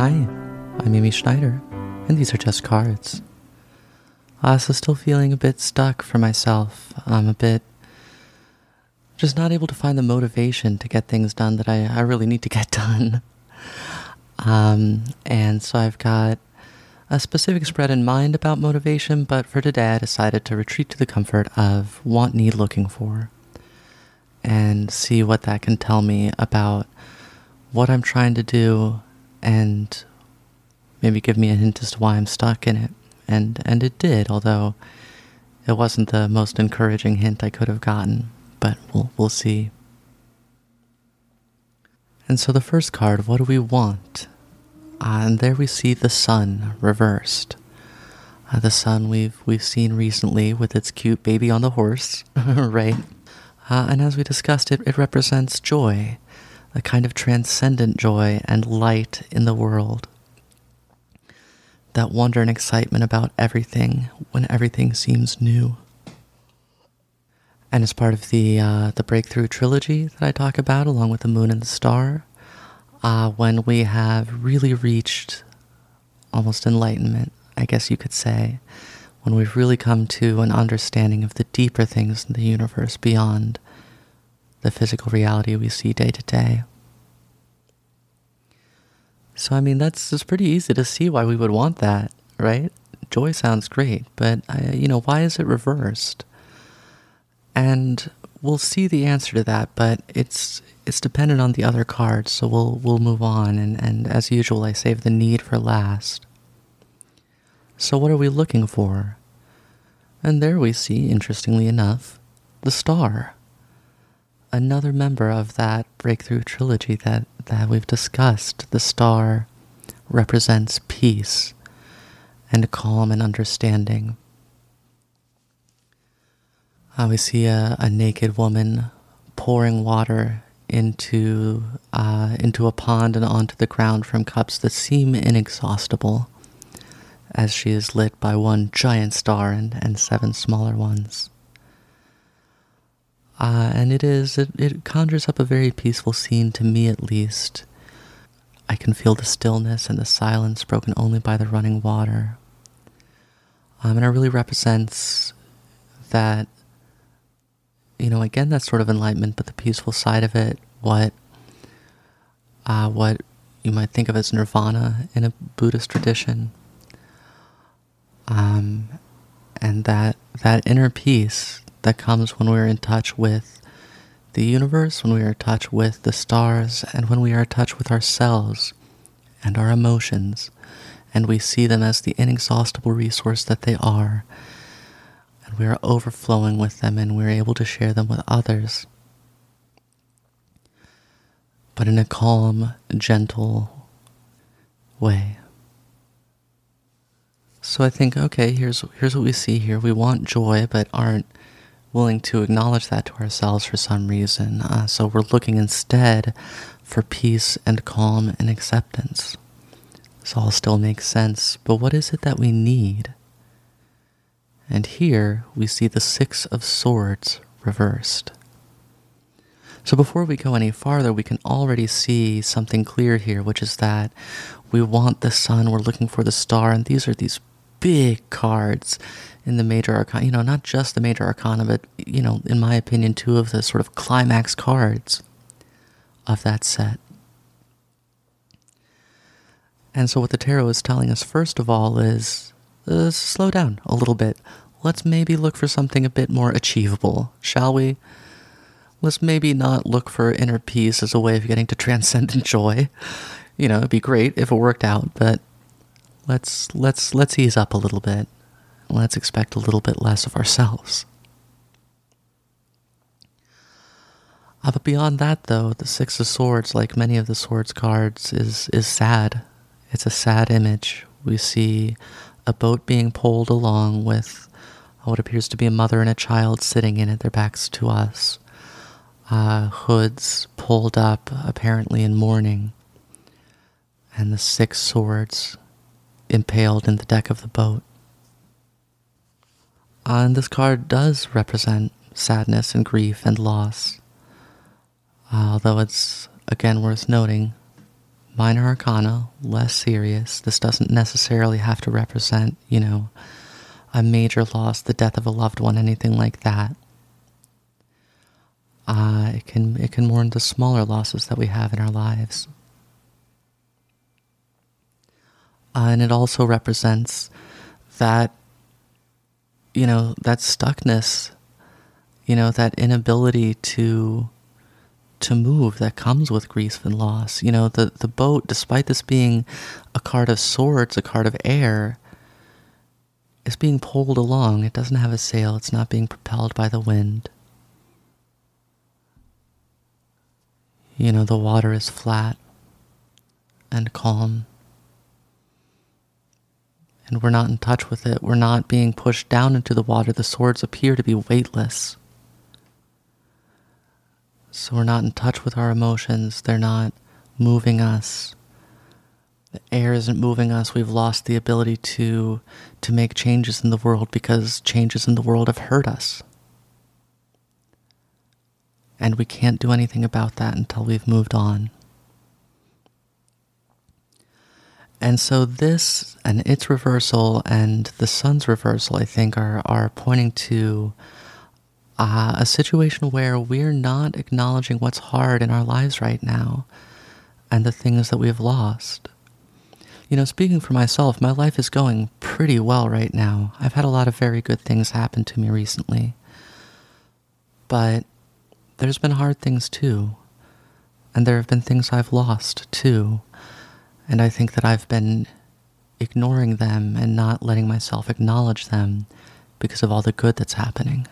Hi, I'm Amy Schneider, and these are just cards. Uh, so, still feeling a bit stuck for myself. I'm a bit just not able to find the motivation to get things done that I, I really need to get done. Um, and so, I've got a specific spread in mind about motivation, but for today, I decided to retreat to the comfort of want, need, looking for, and see what that can tell me about what I'm trying to do and maybe give me a hint as to why I'm stuck in it. And and it did, although it wasn't the most encouraging hint I could have gotten, but we'll we'll see. And so the first card, what do we want? Uh, and there we see the sun reversed. Uh, the sun we've we've seen recently with its cute baby on the horse, right? Uh, and as we discussed, it, it represents joy, a kind of transcendent joy and light in the world. That wonder and excitement about everything when everything seems new. And as part of the uh, the breakthrough trilogy that I talk about, along with the moon and the star, uh, when we have really reached almost enlightenment, I guess you could say, when we've really come to an understanding of the deeper things in the universe beyond the physical reality we see day to day. So, I mean, that's it's pretty easy to see why we would want that, right? Joy sounds great, but uh, you know, why is it reversed? And we'll see the answer to that, but it's it's dependent on the other cards, so we'll we'll move on. And, and as usual, I save the need for last. So, what are we looking for? And there we see, interestingly enough, the star another member of that breakthrough trilogy that, that we've discussed. The star represents peace and calm and understanding. Uh, we see a, a, naked woman pouring water into uh, into a pond and onto the ground from cups that seem inexhaustible, as she is lit by one giant star and, and seven smaller ones. Uh, and it is, it, it conjures up a very peaceful scene to me at least. I can feel the stillness and the silence broken only by the running water. Um, and it really represents that, you know, again, that sort of enlightenment, but the peaceful side of it, what, uh, what you might think of as nirvana in a Buddhist tradition. Um, and that, that inner peace that comes when we're in touch with the universe, when we are in touch with the stars, and when we are in touch with ourselves and our emotions, and we see them as the inexhaustible resource that they are, and we are overflowing with them, and we're able to share them with others. But in a calm, gentle way. So I think, okay, here's here's what we see here. We want joy, but aren't willing to acknowledge that to ourselves for some reason. Uh, so we're looking instead for peace and calm and acceptance. This all still makes sense, but what is it that we need? And here we see the Six of Swords reversed. So before we go any farther, we can already see something clear here, which is that we want the sun, we're looking for the star, and these are these big cards in the major arcana. You know, not just the major arcana, but, you know, in my opinion, two of the sort of climax cards of that set. And so, what the tarot is telling us, first of all, is uh, slow down a little bit. Let's maybe look for something a bit more achievable, shall we? Let's maybe not look for inner peace as a way of getting to transcendent joy. You know, it'd be great if it worked out, but let's let's let's ease up a little bit let's expect a little bit less of ourselves. Uh, but beyond that, though, the Six of Swords, like many of the Swords cards, is, is sad. It's a sad image. We see a boat being pulled along with what appears to be a mother and a child sitting in it, their backs to us. Uh, hoods pulled up, apparently in mourning, and the six swords impaled in the deck of the boat. Uh, and this card does represent sadness and grief and loss. Uh, although it's, again, worth noting minor arcana, less serious. This doesn't necessarily have to represent, you know, a major loss, the death of a loved one, anything like that. Uh, it can it can mourn the smaller losses that we have in our lives, uh, and it also represents that you know that stuckness, you know that inability to to move that comes with grief and loss. You know, the, the boat, despite this being a card of swords, a card of air, is being pulled along. It doesn't have a sail, it's not being propelled by the wind. You know, the water is flat and calm. And we're not in touch with it. We're not being pushed down into the water. The swords appear to be weightless. So we're not in touch with our emotions. They're not moving us. The air isn't moving us. We've lost the ability to to make changes in the world because changes in the world have hurt us. And we can't do anything about that until we've moved on. And so this and its reversal and the sun's reversal, I think, are, are pointing to uh, a situation where we're not acknowledging what's hard in our lives right now and the things that we've lost. You know, speaking for myself, my life is going pretty well right now. I've had a lot of very good things happen to me recently. But there's been hard things too. And there have been things I've lost too. And I think that I've been ignoring them and not letting myself acknowledge them because of all the good that's happening.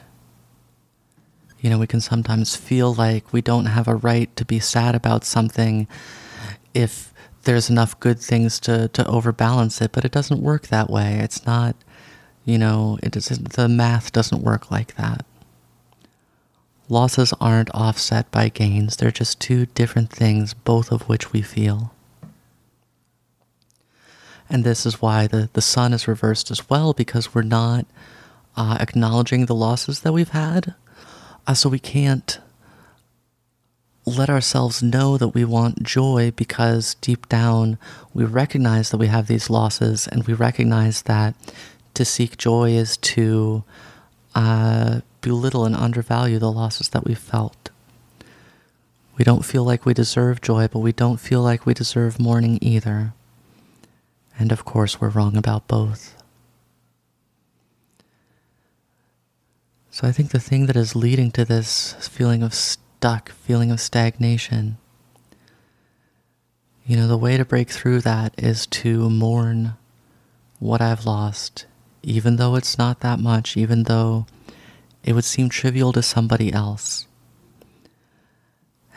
You know, we can sometimes feel like we don't have a right to be sad about something if there's enough good things to, to overbalance it, but it doesn't work that way. It's not, you know, it doesn't, the math doesn't work like that. Losses aren't offset by gains, they're just two different things, both of which we feel. And this is why the, the sun is reversed as well, because we're not uh, acknowledging the losses that we've had uh, so we can't let ourselves know that we want joy because deep down we recognize that we have these losses and we recognize that to seek joy is to uh, belittle and undervalue the losses that we felt. We don't feel like we deserve joy, but we don't feel like we deserve mourning either. And of course, we're wrong about both. So I think the thing that is leading to this feeling of stuck, feeling of stagnation, you know, the way to break through that is to mourn what I've lost, even though it's not that much, even though it would seem trivial to somebody else.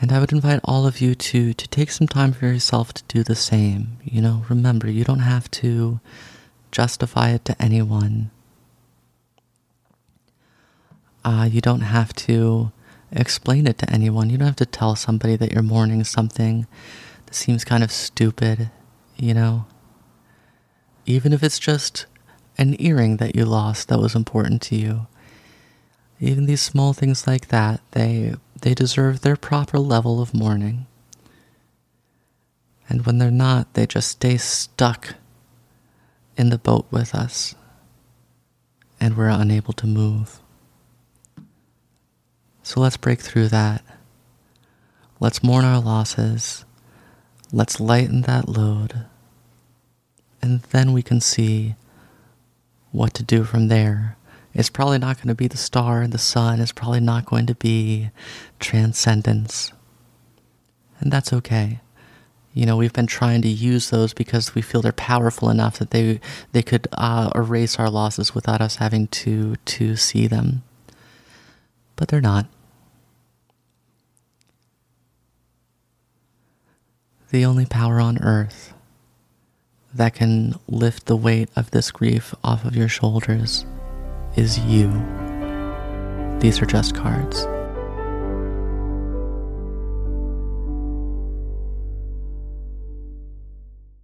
And I would invite all of you to, to take some time for yourself to do the same. You know, remember, you don't have to justify it to anyone. Uh, you don't have to explain it to anyone. You don't have to tell somebody that you're mourning something that seems kind of stupid, you know? Even if it's just an earring that you lost that was important to you. Even these small things like that, they they deserve their proper level of mourning. And when they're not, they just stay stuck in the boat with us, and we're unable to move. So let's break through that. Let's mourn our losses. Let's lighten that load. And then we can see what to do from there. It's probably not going to be the star and the sun. It's probably not going to be transcendence. And that's okay. You know, we've been trying to use those because we feel they're powerful enough that they they could uh, erase our losses without us having to to see them but they're not. The only power on earth that can lift the weight of this grief off of your shoulders is you. These are just cards.